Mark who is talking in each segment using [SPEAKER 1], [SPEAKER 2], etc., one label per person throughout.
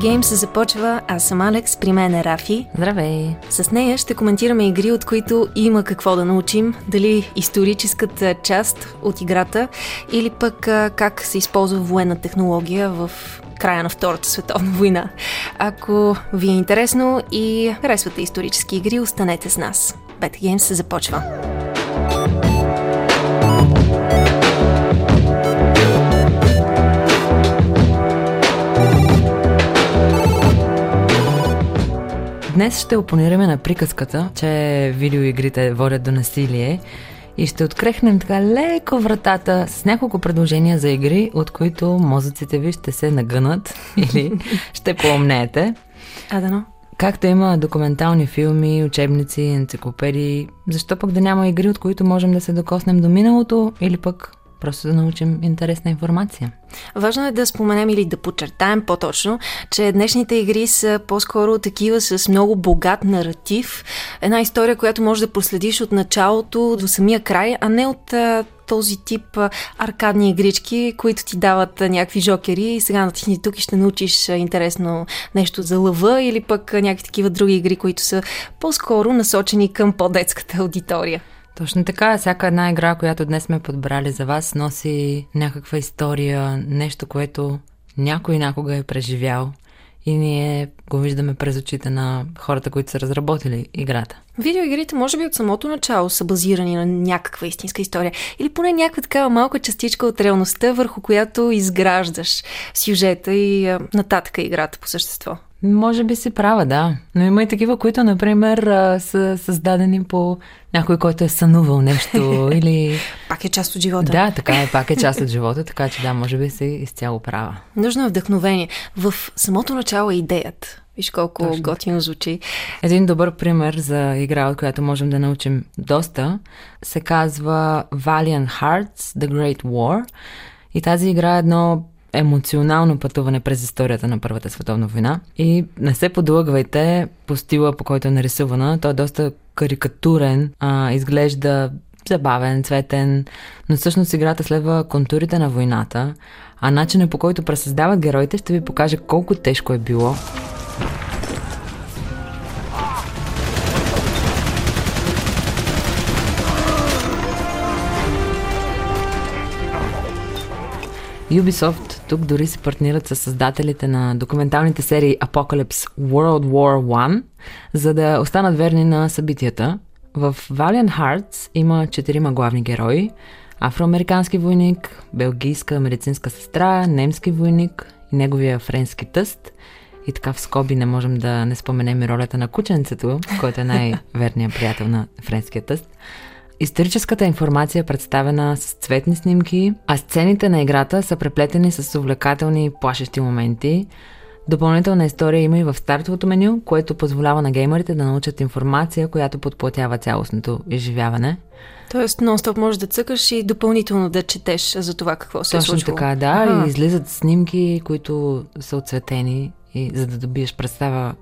[SPEAKER 1] Games започва. Аз съм Алекс, при мен е Рафи.
[SPEAKER 2] Здравей!
[SPEAKER 1] С нея ще коментираме игри, от които има какво да научим. Дали историческата част от играта или пък как се използва военна технология в края на Втората световна война. Ако ви е интересно и харесвате исторически игри, останете с нас. Beta Games започва.
[SPEAKER 2] Днес ще опонираме на приказката, че видеоигрите водят до насилие и ще открехнем така леко вратата с няколко предложения за игри, от които мозъците ви ще се нагънат или ще поумнеете.
[SPEAKER 1] А, дано.
[SPEAKER 2] Както има документални филми, учебници, енциклопедии, защо пък да няма игри, от които можем да се докоснем до миналото или пък просто да научим интересна информация.
[SPEAKER 1] Важно е да споменем или да подчертаем по-точно, че днешните игри са по-скоро такива с много богат наратив. Една история, която може да проследиш от началото до самия край, а не от този тип аркадни игрички, които ти дават някакви жокери и сега на ти тук и ще научиш интересно нещо за лъва или пък някакви такива други игри, които са по-скоро насочени към по-детската аудитория.
[SPEAKER 2] Точно така. Всяка една игра, която днес сме подбрали за вас, носи някаква история, нещо, което някой някога е преживял и ние го виждаме през очите на хората, които са разработили играта.
[SPEAKER 1] Видеоигрите, може би от самото начало, са базирани на някаква истинска история. Или поне някаква такава малка частичка от реалността, върху която изграждаш сюжета и а, нататъка играта по същество.
[SPEAKER 2] Може би си права, да. Но има и такива, които, например, са създадени по някой, който е сънувал нещо или...
[SPEAKER 1] пак е част от живота.
[SPEAKER 2] Да, така е, пак е част от живота, така че да, може би си изцяло права.
[SPEAKER 1] Нужно е вдъхновение. В самото начало е идеята. Виж колко Точно. готино звучи.
[SPEAKER 2] Един добър пример за игра, от която можем да научим доста, се казва Valiant Hearts The Great War. И тази игра е едно емоционално пътуване през историята на Първата световна война. И не се подлъгвайте по стила, по който е нарисувана. Той е доста карикатурен, а, изглежда забавен, цветен, но всъщност играта следва контурите на войната, а начинът по който пресъздават героите ще ви покаже колко тежко е било Ubisoft тук дори се партнират с създателите на документалните серии Apocalypse World War One, за да останат верни на събитията. В Valiant Hearts има четирима главни герои. Афроамерикански войник, белгийска медицинска сестра, немски войник и неговия френски тъст. И така в скоби не можем да не споменем и ролята на кученцето, който е най-верният приятел на френския тъст. Историческата информация е представена с цветни снимки, а сцените на играта са преплетени с увлекателни и плашещи моменти. Допълнителна история има и в стартовото меню, което позволява на геймерите да научат информация, която подплатява цялостното изживяване.
[SPEAKER 1] Тоест, нон-стоп можеш да цъкаш и допълнително да четеш за това какво се
[SPEAKER 2] Точно
[SPEAKER 1] е случило.
[SPEAKER 2] така, да. А-а. И излизат снимки, които са отцветени, и за да добиеш представа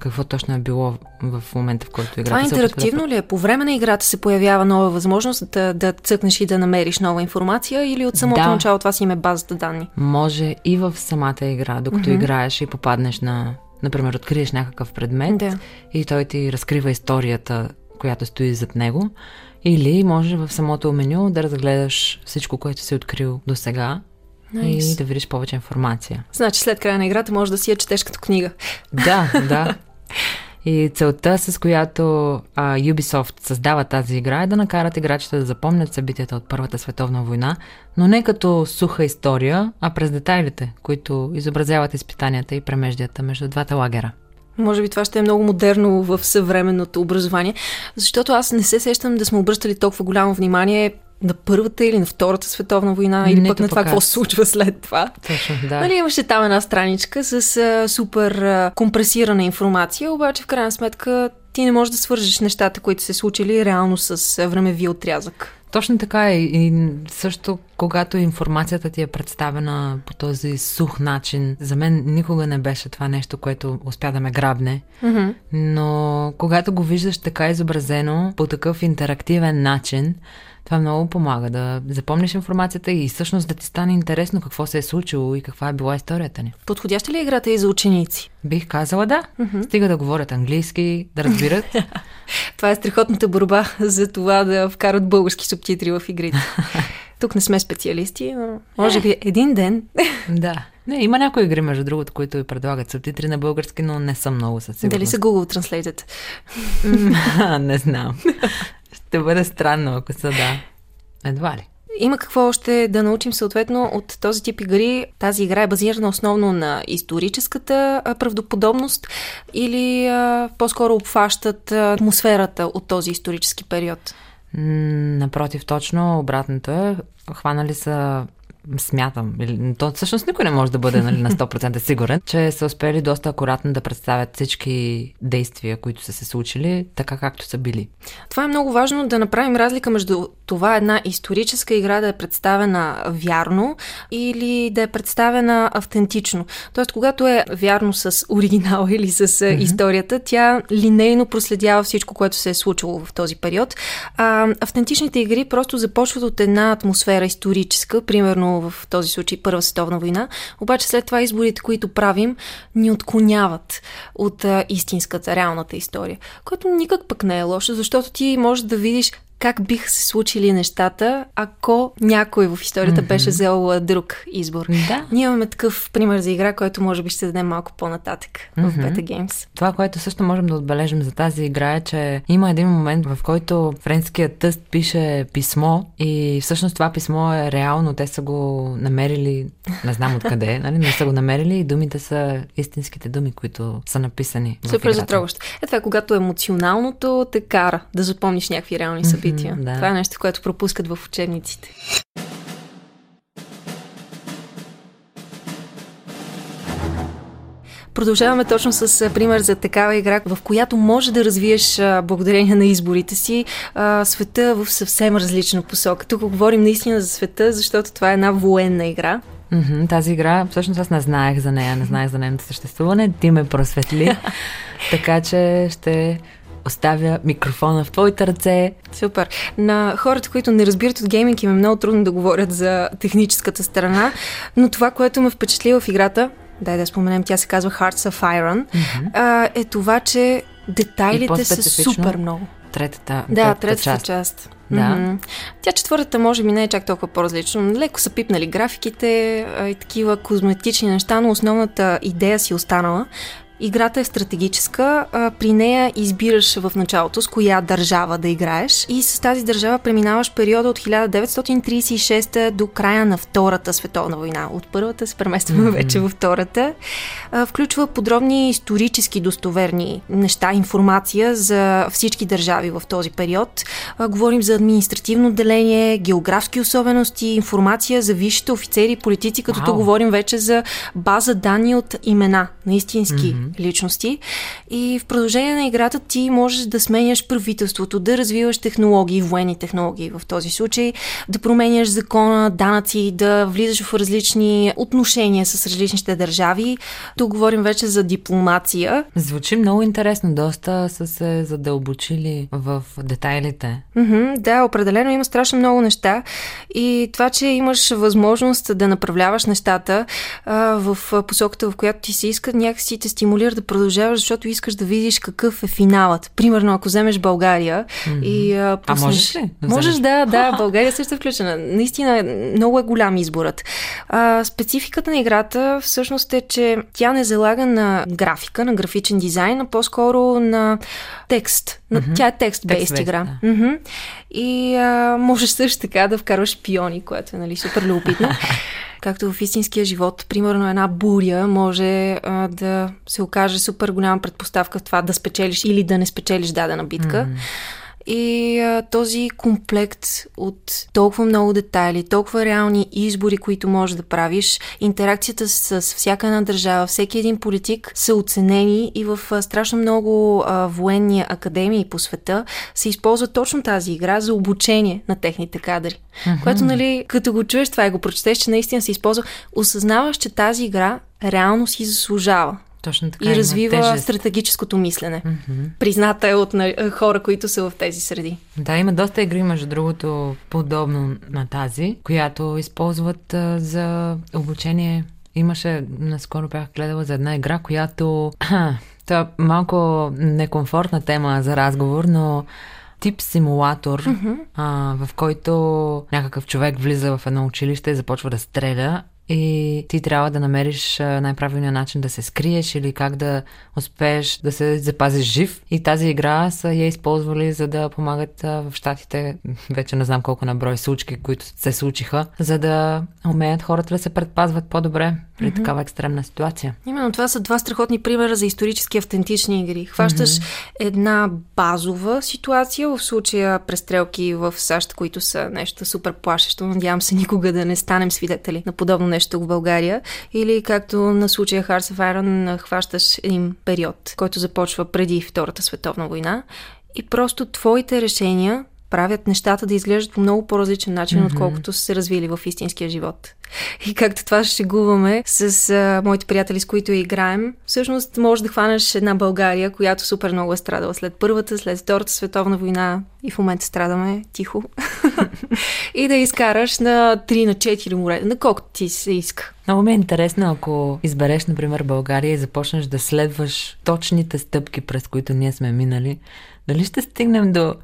[SPEAKER 2] какво точно е било в момента, в който играта
[SPEAKER 1] Това интерактивно ли е? По време на играта се появява нова възможност да, да цъкнеш и да намериш нова информация или от самото да. начало това си има базата данни?
[SPEAKER 2] Може и в самата игра, докато mm-hmm. играеш и попаднеш на, например, откриеш някакъв предмет
[SPEAKER 1] да.
[SPEAKER 2] и той ти разкрива историята, която стои зад него. Или може в самото меню да разгледаш всичко, което си открил до сега Nice. и да видиш повече информация.
[SPEAKER 1] Значи след края на играта може да си я четеш като книга.
[SPEAKER 2] Да, да. И целта, с която а, Ubisoft създава тази игра, е да накарат играчите да запомнят събитията от Първата световна война, но не като суха история, а през детайлите, които изобразяват изпитанията и премеждията между двата лагера.
[SPEAKER 1] Може би това ще е много модерно в съвременното образование, защото аз не се сещам да сме обръщали толкова голямо внимание на Първата или на Втората световна война, или пък на това какво се случва след това.
[SPEAKER 2] Точно, да.
[SPEAKER 1] Нали, имаше там една страничка с а, супер а, компресирана информация, обаче в крайна сметка ти не можеш да свържеш нещата, които се случили реално с времеви отрязък.
[SPEAKER 2] Точно така и, и също когато информацията ти е представена по този сух начин, за мен никога не беше това нещо, което успя да ме грабне. Mm-hmm. Но когато го виждаш така изобразено, по такъв интерактивен начин, това много помага да запомниш информацията и всъщност да ти стане интересно какво се е случило и каква е била историята ни.
[SPEAKER 1] Подходяща ли е играта и за ученици?
[SPEAKER 2] Бих казала да. Mm-hmm. Стига да говорят английски, да разбират.
[SPEAKER 1] това е страхотната борба за това да вкарат български субтитри в игрите. Тук не сме специалисти, но може би един ден.
[SPEAKER 2] да. Не, има някои игри, между другото, които ви предлагат субтитри на български, но не съм много със сигурност.
[SPEAKER 1] Дали са Google Translated?
[SPEAKER 2] не знам. Ще бъде странно, ако са да. Едва ли.
[SPEAKER 1] Има какво още да научим съответно от този тип игри. Тази игра е базирана основно на историческата правдоподобност или а, по-скоро обхващат атмосферата от този исторически период?
[SPEAKER 2] Напротив, точно обратното е. Хванали са смятам, или, то всъщност никой не може да бъде нали, на 100% сигурен, че са успели доста акуратно да представят всички действия, които са се случили, така както са били.
[SPEAKER 1] Това е много важно да направим разлика между това една историческа игра да е представена вярно или да е представена автентично. Тоест, когато е вярно с оригинал или с mm-hmm. историята, тя линейно проследява всичко, което се е случило в този период. А автентичните игри просто започват от една атмосфера историческа, примерно в този случай Първа световна война, обаче след това изборите, които правим, ни отклоняват от а, истинската, реалната история, което никак пък не е лошо, защото ти можеш да видиш как биха се случили нещата, ако някой в историята mm-hmm. беше взел друг избор.
[SPEAKER 2] Да.
[SPEAKER 1] Ние имаме такъв пример за игра, който може би ще дадем малко по-нататък mm-hmm. в Beta Games.
[SPEAKER 2] Това, което също можем да отбележим за тази игра е, че има един момент, в който френският тъст пише писмо и всъщност това писмо е реално. Те са го намерили, не знам откъде, нали? не са го намерили и думите са истинските думи, които са написани.
[SPEAKER 1] Супер затрогващо. Е това е когато емоционалното те кара да запомниш някакви реални събития. Mm-hmm събития. Да. Това е нещо, което пропускат в учебниците. Продължаваме точно с пример за такава игра, в която може да развиеш благодарение на изборите си света в съвсем различна посока. Тук говорим наистина за света, защото това е една военна игра.
[SPEAKER 2] Mm-hmm, тази игра, всъщност аз не знаех за нея, не знаех за нейното съществуване. Ти ме просветли. така че ще оставя микрофона в твоите ръце.
[SPEAKER 1] Супер. На хората, които не разбират от гейминг, им е много трудно да говорят за техническата страна, но това, което ме впечатли в играта, дай да споменем, тя се казва Hearts of Iron, mm-hmm. е това, че детайлите са супер много.
[SPEAKER 2] Третата,
[SPEAKER 1] да, третата част. част.
[SPEAKER 2] Да. Mm-hmm.
[SPEAKER 1] Тя четвъртата може би не е чак толкова по-различно. Леко са пипнали графиките а, и такива козметични неща, но основната идея си останала. Играта е стратегическа. При нея избираш в началото с коя държава да играеш и с тази държава преминаваш периода от 1936 до края на Втората световна война. От първата се преместваме mm-hmm. вече във втората. Включва подробни исторически достоверни неща, информация за всички държави в този период. Говорим за административно деление, географски особености, информация за висшите офицери и политици, като wow. тук говорим вече за база данни от имена на истински mm-hmm личности. И в продължение на играта ти можеш да сменяш правителството, да развиваш технологии, военни технологии в този случай, да променяш закона, данъци, да влизаш в различни отношения с различните държави. Тук говорим вече за дипломация.
[SPEAKER 2] Звучи много интересно. Доста са се задълбочили в детайлите.
[SPEAKER 1] Mm-hmm, да, определено има страшно много неща. И това, че имаш възможност да направляваш нещата а, в посоката, в която ти се иска, някакси те стимулира стимулира да продължаваш, защото искаш да видиш какъв е финалът. Примерно, ако вземеш България mm-hmm. и
[SPEAKER 2] а, пуснеш... А можеш ли?
[SPEAKER 1] Да можеш, да, да. България също е включена. Наистина, много е голям изборът. А, спецификата на играта всъщност е, че тя не залага на графика, на графичен дизайн, а по-скоро на текст. Mm-hmm. Тя е текст-бейст игра. Да. Mm-hmm. И а, можеш също така да вкарваш пиони, което е нали, супер любопитно. както в истинския живот, примерно една буря може а, да се окаже супер голяма предпоставка в това да спечелиш или да не спечелиш дадена битка. Mm-hmm. И а, този комплект от толкова много детайли, толкова реални избори, които можеш да правиш, интеракцията с, с всяка една държава, всеки един политик са оценени и в а, страшно много а, военни академии по света се използва точно тази игра за обучение на техните кадри. Mm-hmm. Което, нали, като го чуеш това и го прочетеш, че наистина се използва, осъзнаваш, че тази игра реално си заслужава.
[SPEAKER 2] Точно така.
[SPEAKER 1] И развива тежест. стратегическото мислене. Mm-hmm. Призната е от хора, които са в тези среди.
[SPEAKER 2] Да, има доста игри, между другото, подобно на тази, която използват а, за обучение. Имаше, наскоро бях гледала за една игра, която... Това е малко некомфортна тема за разговор, но тип симулатор, mm-hmm. а, в който някакъв човек влиза в едно училище и започва да стреля и ти трябва да намериш най-правилния начин да се скриеш или как да успееш да се запазиш жив. И тази игра са я използвали за да помагат в щатите, вече не знам колко на брой случки, които се случиха, за да умеят хората да се предпазват по-добре при mm-hmm. такава екстремна ситуация.
[SPEAKER 1] Именно това са два страхотни примера за исторически автентични игри. Хващаш mm-hmm. една базова ситуация, в случая престрелки в САЩ, които са нещо супер плашещо. Надявам се никога да не станем свидетели на подобно нещо в България. Или както на случая Hearts of Iron хващаш един период, който започва преди Втората световна война и просто твоите решения правят нещата да изглеждат по много по-различен начин, mm-hmm. отколкото са се развили в истинския живот. И както това ще шегуваме с а, моите приятели, с които играем, всъщност можеш да хванеш една България, която супер много е страдала след Първата, след Втората световна война и в момента страдаме тихо. и да изкараш на 3 на 4 море, на колкото ти се иска.
[SPEAKER 2] Много ми е интересно, ако избереш, например, България и започнеш да следваш точните стъпки, през които ние сме минали, дали ще стигнем до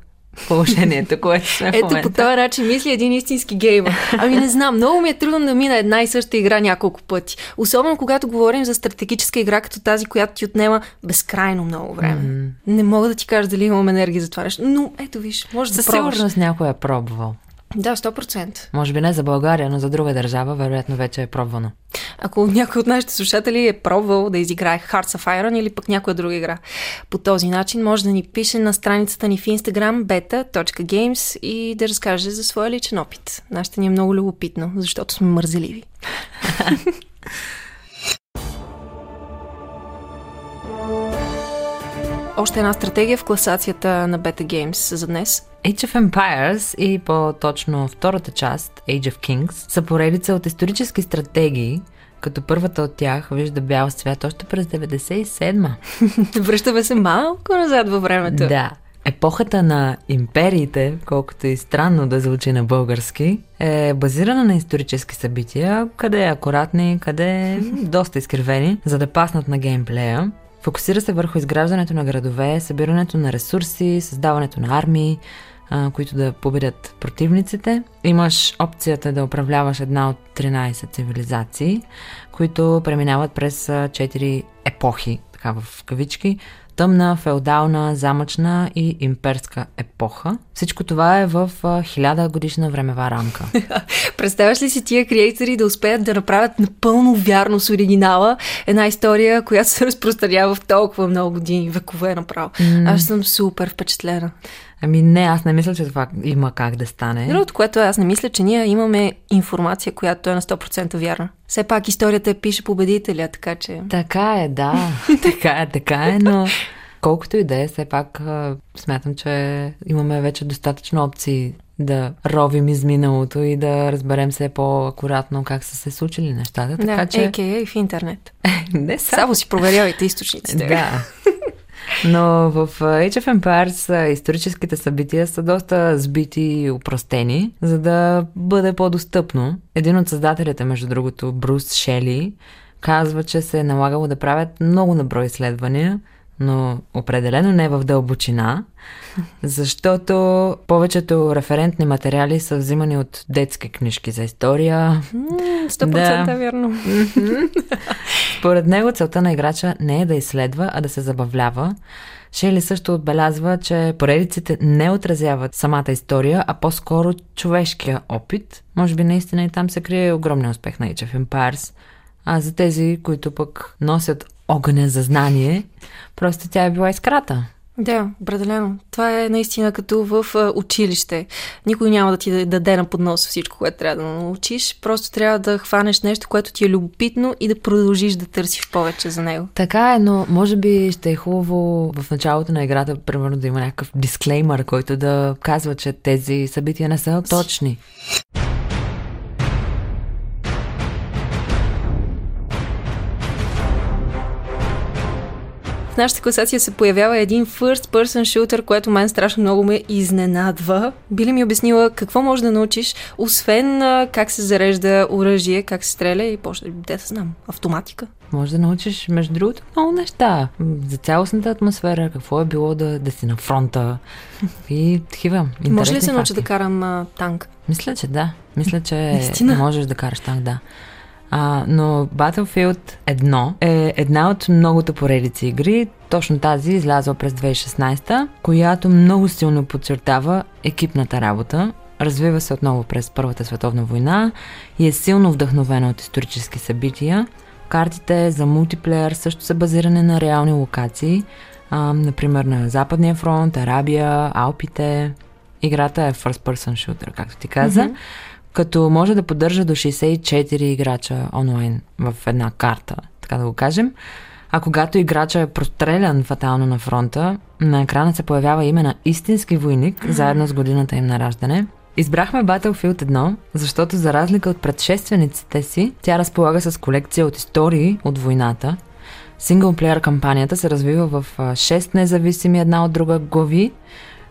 [SPEAKER 2] положението, което сме
[SPEAKER 1] Ето по този начин мисли един истински геймър. Ами не знам, много ми е трудно да мина една и съща игра няколко пъти. Особено когато говорим за стратегическа игра, като тази, която ти отнема безкрайно много време. Mm-hmm. Не мога да ти кажа дали имам енергия за това нещо, но ето виж, може да
[SPEAKER 2] Със сигурност някой е пробвал.
[SPEAKER 1] Да, 100%.
[SPEAKER 2] Може би не за България, но за друга държава, вероятно вече е пробвано.
[SPEAKER 1] Ако някой от нашите слушатели е пробвал да изиграе Hearts of Iron или пък някоя друга игра по този начин, може да ни пише на страницата ни в Instagram beta.games и да разкаже за своя личен опит. Нашата ни е много любопитно, защото сме мързеливи. Още една стратегия в класацията на Beta Games за днес –
[SPEAKER 2] Age of Empires и по-точно втората част, Age of Kings, са поредица от исторически стратегии, като първата от тях вижда бял свят още през 97-ма.
[SPEAKER 1] Връщаме се малко назад във времето.
[SPEAKER 2] Да. Епохата на империите, колкото и странно да звучи на български, е базирана на исторически събития, къде е акуратни, къде е доста изкривени, за да паснат на геймплея. Фокусира се върху изграждането на градове, събирането на ресурси, създаването на армии, а, които да победят противниците. Имаш опцията да управляваш една от 13 цивилизации, които преминават през 4 епохи, така в кавички, тъмна, феодална, замъчна и имперска епоха. Всичко това е в хиляда годишна времева рамка.
[SPEAKER 1] Представяш ли си тия креатори да успеят да направят напълно вярно с оригинала една история, която се разпространява в толкова много години, векове направо? Mm. Аз съм супер впечатлена.
[SPEAKER 2] Ами не, аз не мисля, че това има как да стане.
[SPEAKER 1] Другото, което аз не мисля, че ние имаме информация, която е на 100% вярна. Все пак историята пише победителя, така че...
[SPEAKER 2] Така е, да. така е, така е, но колкото и да е, все пак смятам, че имаме вече достатъчно опции да ровим из миналото и да разберем все по-акуратно как са се случили нещата.
[SPEAKER 1] Така, да, че... AKA в интернет. не само. Само си проверявайте източниците.
[SPEAKER 2] да. Но в Age of Empires историческите събития са доста сбити и упростени, за да бъде по-достъпно. Един от създателите, между другото, Брус Шели, казва, че се е налагало да правят много наброй изследвания, но определено не в дълбочина, защото повечето референтни материали са взимани от детски книжки за история.
[SPEAKER 1] 100% да. вярно.
[SPEAKER 2] Според него целта на играча не е да изследва, а да се забавлява. Шейли също отбелязва, че поредиците не отразяват самата история, а по-скоро човешкия опит. Може би наистина и там се крие огромен успех на Age of Empires. А за тези, които пък носят огъня за знание, просто тя е била изкрата.
[SPEAKER 1] Да, определено. Това е наистина като в училище. Никой няма да ти даде на поднос всичко, което трябва да научиш. Просто трябва да хванеш нещо, което ти е любопитно и да продължиш да търсиш повече за него.
[SPEAKER 2] Така е, но може би ще е хубаво в началото на играта, примерно, да има някакъв дисклеймър, който да казва, че тези събития не са точни.
[SPEAKER 1] В нашата класация се появява един first person shooter, което мен страшно много ме изненадва. Би ли ми обяснила какво може да научиш, освен как се зарежда оръжие, как се стреля и де да знам, автоматика?
[SPEAKER 2] Може да научиш, между другото, много неща. За цялостната атмосфера, какво е било да, да си на фронта и такива.
[SPEAKER 1] Може ли се науча да карам а, танк?
[SPEAKER 2] Мисля, че да. Мисля, че можеш да караш танк, да. А, но Battlefield 1 е една от многото поредици игри, точно тази излязла през 2016, която много силно подчертава екипната работа, развива се отново през Първата световна война и е силно вдъхновена от исторически събития. Картите за мултиплеер също са базирани на реални локации, а, например на Западния фронт, Арабия, Алпите. Играта е first person shooter, както ти каза. Mm-hmm като може да поддържа до 64 играча онлайн в една карта, така да го кажем. А когато играча е прострелян фатално на фронта, на екрана се появява име на истински войник, заедно с годината им на раждане. Избрахме Battlefield 1, защото за разлика от предшествениците си, тя разполага с колекция от истории от войната. Синглплеер кампанията се развива в 6 независими една от друга глави,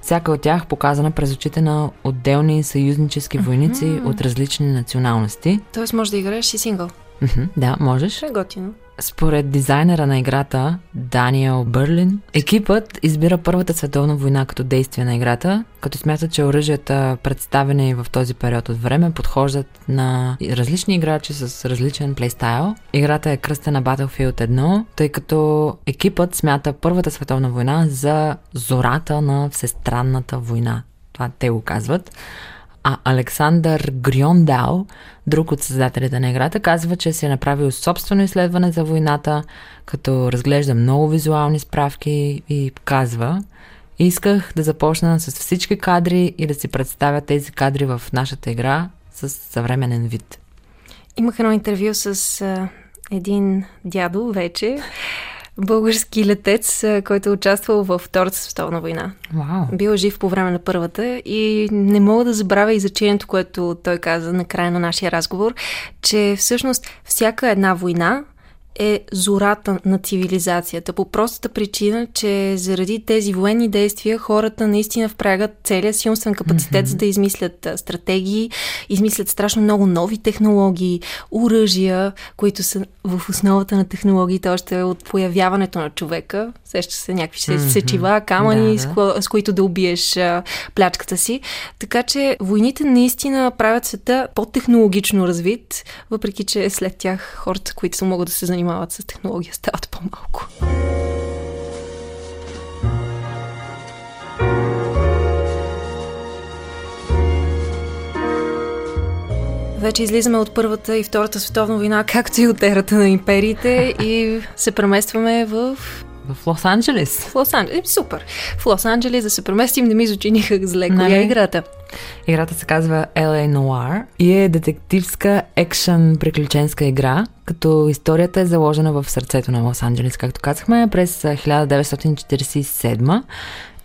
[SPEAKER 2] всяка от тях показана през очите на отделни съюзнически войници mm-hmm. от различни националности.
[SPEAKER 1] Тоест може да играеш и сингъл.
[SPEAKER 2] Mm-hmm, да, можеш.
[SPEAKER 1] Е готино.
[SPEAKER 2] Според дизайнера на играта, Даниел Бърлин, екипът избира Първата световна война като действие на играта, като смятат, че оръжията, представени в този период от време, подхождат на различни играчи с различен плейстайл. Играта е кръстена Battlefield 1, тъй като екипът смята Първата световна война за зората на всестранната война. Това те го казват. А Александър Гриондал, друг от създателите на играта, казва, че си е направил собствено изследване за войната, като разглежда много визуални справки и казва, исках да започна с всички кадри и да си представя тези кадри в нашата игра с съвременен вид.
[SPEAKER 1] Имах едно интервю с един дядо вече, български летец, който е участвал в Втората световна война.
[SPEAKER 2] Wow.
[SPEAKER 1] Бил жив по време на първата и не мога да забравя изречението, което той каза на края на нашия разговор, че всъщност всяка една война е зората на цивилизацията. По простата причина, че заради тези военни действия хората наистина впрягат целия си умствен капацитет, mm-hmm. за да измислят стратегии, измислят страшно много нови технологии, оръжия, които са в основата на технологиите още от появяването на човека. Сеща се някакви mm-hmm. сечива, камъни, да, да. С, които да убиеш а, плячката си. Така че войните наистина правят света по-технологично развит, въпреки че след тях хората, които могат да се занимават занимават с технология, стават по-малко. Вече излизаме от Първата и Втората световна война, както и от ерата на империите и се преместваме в
[SPEAKER 2] в Лос-Анджелес.
[SPEAKER 1] В Лос-Анджелес. Супер. В Лос-Анджелес да се преместим, не ми звучи никак зле. Коя нали? е играта?
[SPEAKER 2] Играта се казва LA Noir и е детективска екшен приключенска игра, като историята е заложена в сърцето на Лос-Анджелес, както казахме, през 1947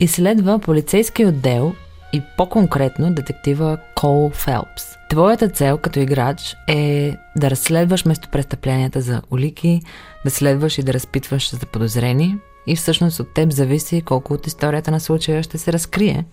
[SPEAKER 2] и следва полицейски отдел и по-конкретно детектива Кол Фелпс. Твоята цел като играч е да разследваш местопрестъпленията за улики, да следваш и да разпитваш за подозрени и всъщност от теб зависи колко от историята на случая ще се разкрие.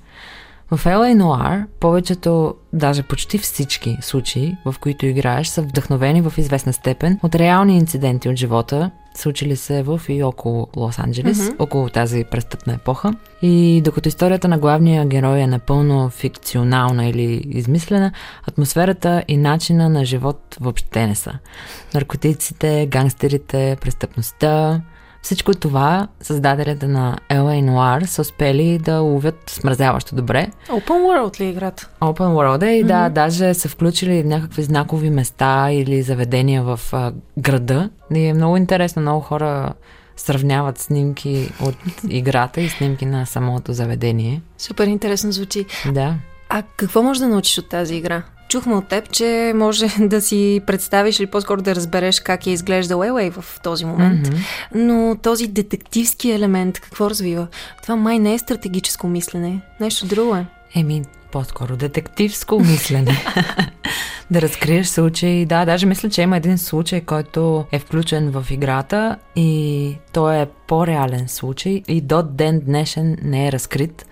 [SPEAKER 2] В LA Noir повечето, даже почти всички случаи, в които играеш, са вдъхновени в известна степен от реални инциденти от живота, случили се в и около Лос-Анджелес, mm-hmm. около тази престъпна епоха. И докато историята на главния герой е напълно фикционална или измислена, атмосферата и начина на живот въобще не са. Наркотиците, гангстерите, престъпността, всичко това създателите на LA Noir са успели да ловят смразяващо добре.
[SPEAKER 1] Open World ли е играта?
[SPEAKER 2] Open World е и mm-hmm. да, даже са включили някакви знакови места или заведения в а, града. И е много интересно, много хора сравняват снимки от играта и снимки на самото заведение.
[SPEAKER 1] Супер интересно звучи.
[SPEAKER 2] Да.
[SPEAKER 1] А какво можеш да научиш от тази игра? Чухме от теб, че може да си представиш или по-скоро да разбереш как е изглеждал Елей в този момент. Mm-hmm. Но този детективски елемент какво развива? Това май не е стратегическо мислене. Нещо друго е.
[SPEAKER 2] Еми, по-скоро детективско мислене. да разкриеш случай. Да, даже мисля, че има един случай, който е включен в играта и той е по-реален случай и до ден днешен не е разкрит.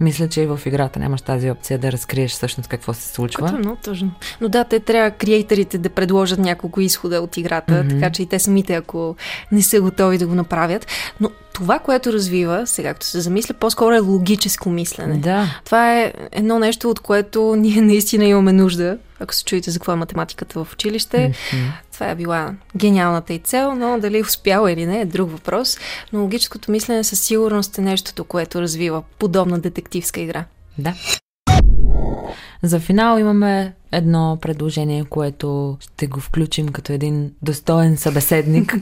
[SPEAKER 2] Мисля, че и в играта нямаш тази опция да разкриеш всъщност какво се случва.
[SPEAKER 1] Което е много тъжно. Но да, те трябва креаторите да предложат няколко изхода от играта, mm-hmm. така че и те самите, ако не са готови да го направят. Но това, което развива, сега като се замисля, по-скоро е логическо мислене.
[SPEAKER 2] Да.
[SPEAKER 1] Това е едно нещо, от което ние наистина имаме нужда. Ако се чуете за какво е математиката в училище, mm-hmm. Това е била гениалната и цел, но дали е успяла или не е друг въпрос. Но логическото мислене със сигурност е нещото, което развива подобна детективска игра.
[SPEAKER 2] Да. За финал имаме едно предложение, което ще го включим като един достоен събеседник.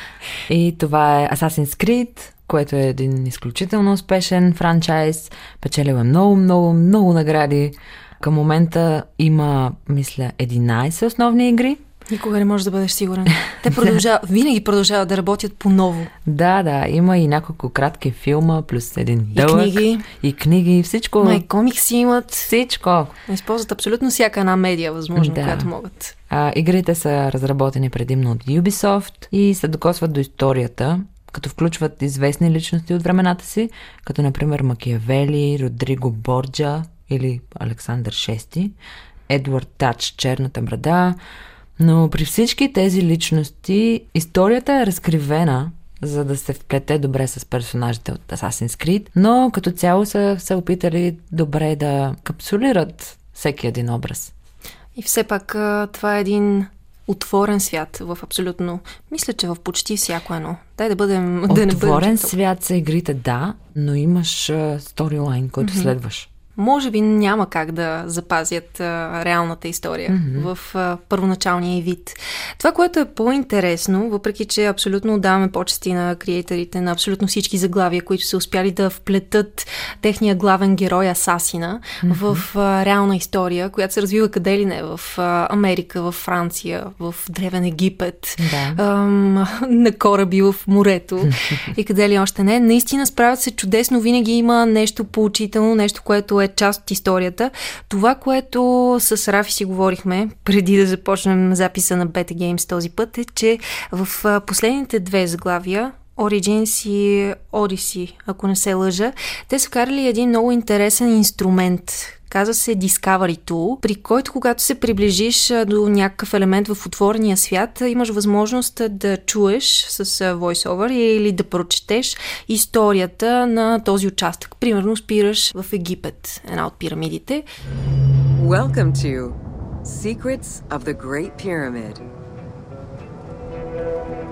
[SPEAKER 2] И това е Assassin's Creed, което е един изключително успешен франчайз. Печелил е много, много, много награди. Към момента има, мисля, 11 основни игри.
[SPEAKER 1] Никога не можеш да бъдеш сигурен. Те продължават, винаги продължават да работят по-ново.
[SPEAKER 2] Да, да, има и няколко кратки филма, плюс един дълъг.
[SPEAKER 1] И книги.
[SPEAKER 2] И книги, всичко.
[SPEAKER 1] Май комикси имат.
[SPEAKER 2] Всичко.
[SPEAKER 1] Използват абсолютно всяка една медия, възможно, да. която могат.
[SPEAKER 2] А, игрите са разработени предимно от Ubisoft и се докосват до историята, като включват известни личности от времената си, като например Макиявели, Родриго Борджа или Александър VI, Едвард Тач, Черната брада, но при всички тези личности историята е разкривена, за да се вплете добре с персонажите от Assassin's Creed, но като цяло са се опитали добре да капсулират всеки един образ.
[SPEAKER 1] И все пак това е един отворен свят в абсолютно, мисля, че в почти всяко едно. Дай да бъдем...
[SPEAKER 2] Отворен
[SPEAKER 1] да не бъдем
[SPEAKER 2] свят са игрите, да, но имаш сторилайн, който mm-hmm. следваш
[SPEAKER 1] може би няма как да запазят а, реалната история mm-hmm. в а, първоначалния вид. Това, което е по-интересно, въпреки че абсолютно отдаваме почести на креаторите на абсолютно всички заглавия, които са успяли да вплетат техния главен герой Асасина mm-hmm. в а, реална история, която се развива къде ли не, в а, Америка, в Франция, в Древен Египет,
[SPEAKER 2] да.
[SPEAKER 1] ам, на кораби в морето и къде ли още не. Наистина справят се чудесно, винаги има нещо поучително, нещо, което е е част от историята. Това, което с Рафи си говорихме преди да започнем записа на Beta Games този път е, че в последните две заглавия Origins и Odyssey, ако не се лъжа, те са карали един много интересен инструмент, Казва се Discovery Tool, при който когато се приближиш до някакъв елемент в отворения свят, имаш възможност да чуеш с voiceover или да прочетеш историята на този участък. Примерно спираш в Египет, една от пирамидите. Welcome to Secrets of the Great Pyramid.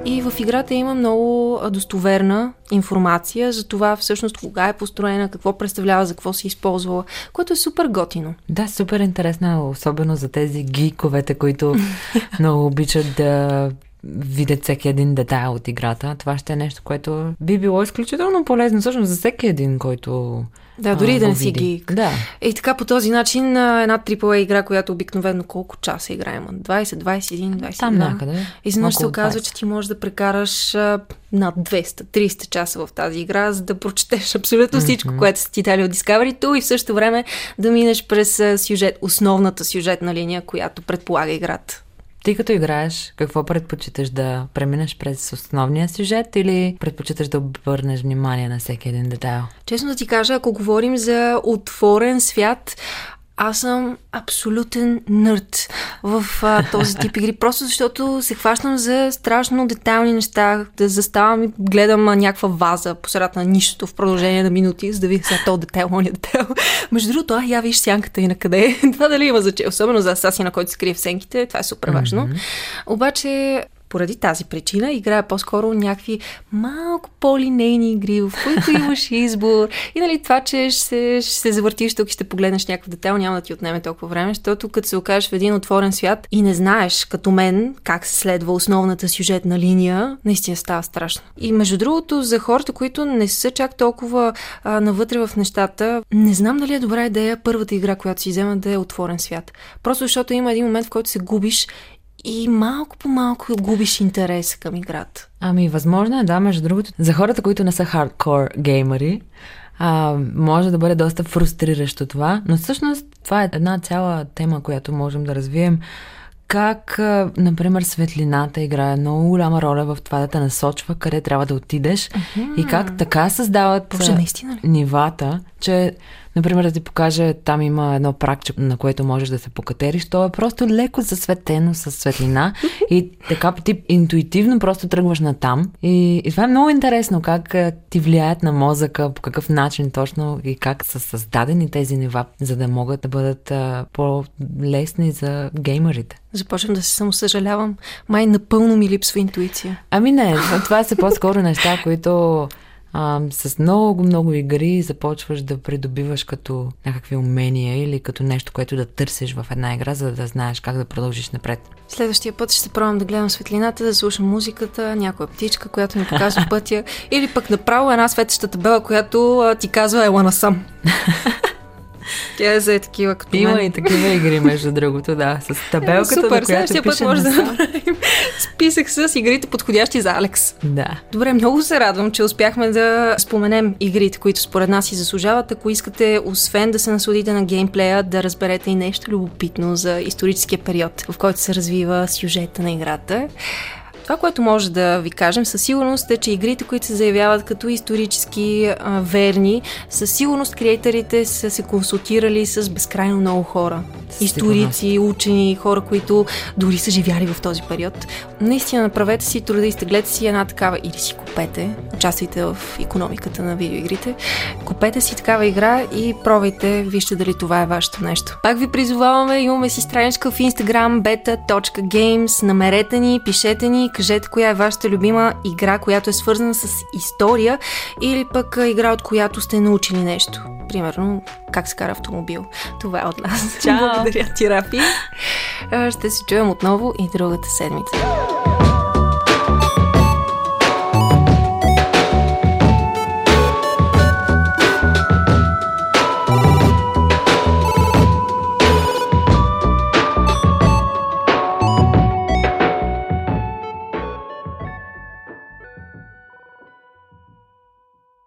[SPEAKER 1] И в играта има много достоверна информация за това всъщност кога е построена, какво представлява, за какво се използвала, което е супер готино.
[SPEAKER 2] Да, супер интересно, особено за тези гиковете, които много обичат да видят всеки един детайл от играта. Това ще е нещо, което би било изключително полезно всъщност за всеки един, който
[SPEAKER 1] да, дори а, да не си гик.
[SPEAKER 2] Да.
[SPEAKER 1] И така по този начин една AAA игра, която обикновено колко часа играем? 20, 21, 22.
[SPEAKER 2] Там някъде.
[SPEAKER 1] Изведнъж се оказва, че ти можеш да прекараш а, над 200, 300 часа в тази игра, за да прочетеш абсолютно всичко, mm-hmm. което са ти дали от Discovery и в същото време да минеш през сюжет, основната сюжетна линия, която предполага играта.
[SPEAKER 2] Ти като играеш, какво предпочиташ да преминеш през основния сюжет или предпочиташ да обърнеш внимание на всеки един детайл?
[SPEAKER 1] Честно да ти кажа, ако говорим за отворен свят, аз съм абсолютен нърд в а, този тип игри, просто защото се хващам за страшно детайлни неща, да заставам и гледам а, някаква ваза по средата на нищото в продължение на минути, за да видя сега то детайл, ония детайл. Между другото, а, я виж сянката и на къде. това дали има значение, особено за асасина, който се крие в сенките, това е супер важно. Mm-hmm. Обаче поради тази причина играя по-скоро някакви малко по-линейни игри, в които имаш избор. И нали това, че ще, ще се завъртиш тук и ще погледнеш някакъв детайл, няма да ти отнеме толкова време, защото като се окажеш в един отворен свят и не знаеш, като мен, как се следва основната сюжетна линия, наистина става страшно. И между другото, за хората, които не са чак толкова а, навътре в нещата, не знам дали е добра идея първата игра, която си взема да е отворен свят. Просто защото има един момент, в който се губиш и малко по малко губиш интерес към играта.
[SPEAKER 2] Ами, възможно е, да, между другото. За хората, които не са хардкор геймери, а, може да бъде доста фрустриращо това, но всъщност това е една цяла тема, която можем да развием. Как, например, светлината играе много голяма роля в това да те насочва къде трябва да отидеш uh-huh. и как така създават
[SPEAKER 1] Боже, наистина ли?
[SPEAKER 2] нивата, че Например, да ти покаже, там има едно пракче, на което можеш да се покатериш. То е просто леко засветено с светлина и така ти интуитивно просто тръгваш на там. И, и това е много интересно, как ти влияят на мозъка, по какъв начин точно и как са създадени тези нива, за да могат да бъдат а, по-лесни за геймерите.
[SPEAKER 1] Започвам да се самосъжалявам. Май напълно ми липсва интуиция.
[SPEAKER 2] Ами не, това са по-скоро неща, които а, с много, много игри започваш да придобиваш като някакви умения или като нещо, което да търсиш в една игра, за да знаеш как да продължиш напред.
[SPEAKER 1] Следващия път ще пробвам да гледам светлината, да слушам музиката, някоя птичка, която ми показва пътя, или пък направо една светеща табела, която а, ти казва ела насам. Тя е за такива като
[SPEAKER 2] Има
[SPEAKER 1] мен.
[SPEAKER 2] и такива игри, между другото, да. С табелката,
[SPEAKER 1] Супер,
[SPEAKER 2] на която
[SPEAKER 1] път може да направим списък с игрите подходящи за Алекс.
[SPEAKER 2] Да.
[SPEAKER 1] Добре, много се радвам, че успяхме да споменем игрите, които според нас си заслужават. Ако искате, освен да се насладите на геймплея, да разберете и нещо любопитно за историческия период, в който се развива сюжета на играта. Това, което може да ви кажем със сигурност е, че игрите, които се заявяват като исторически а, верни, със сигурност креаторите са се консултирали с безкрайно много хора. Историци, учени, хора, които дори са живяли в този период. Наистина, направете си труда и стеглете си една такава или си купете, участвайте в економиката на видеоигрите, купете си такава игра и пробайте, вижте дали това е вашето нещо. Пак ви призоваваме, имаме си страничка в Instagram beta.games, намерете ни, пишете ни, кажете коя е вашата любима игра, която е свързана с история или пък игра, от която сте научили нещо. Примерно, как се кара автомобил. Това е от нас.
[SPEAKER 2] Чао!
[SPEAKER 1] Благодаря ти, Рафи. Ще се чуем отново и другата седмица.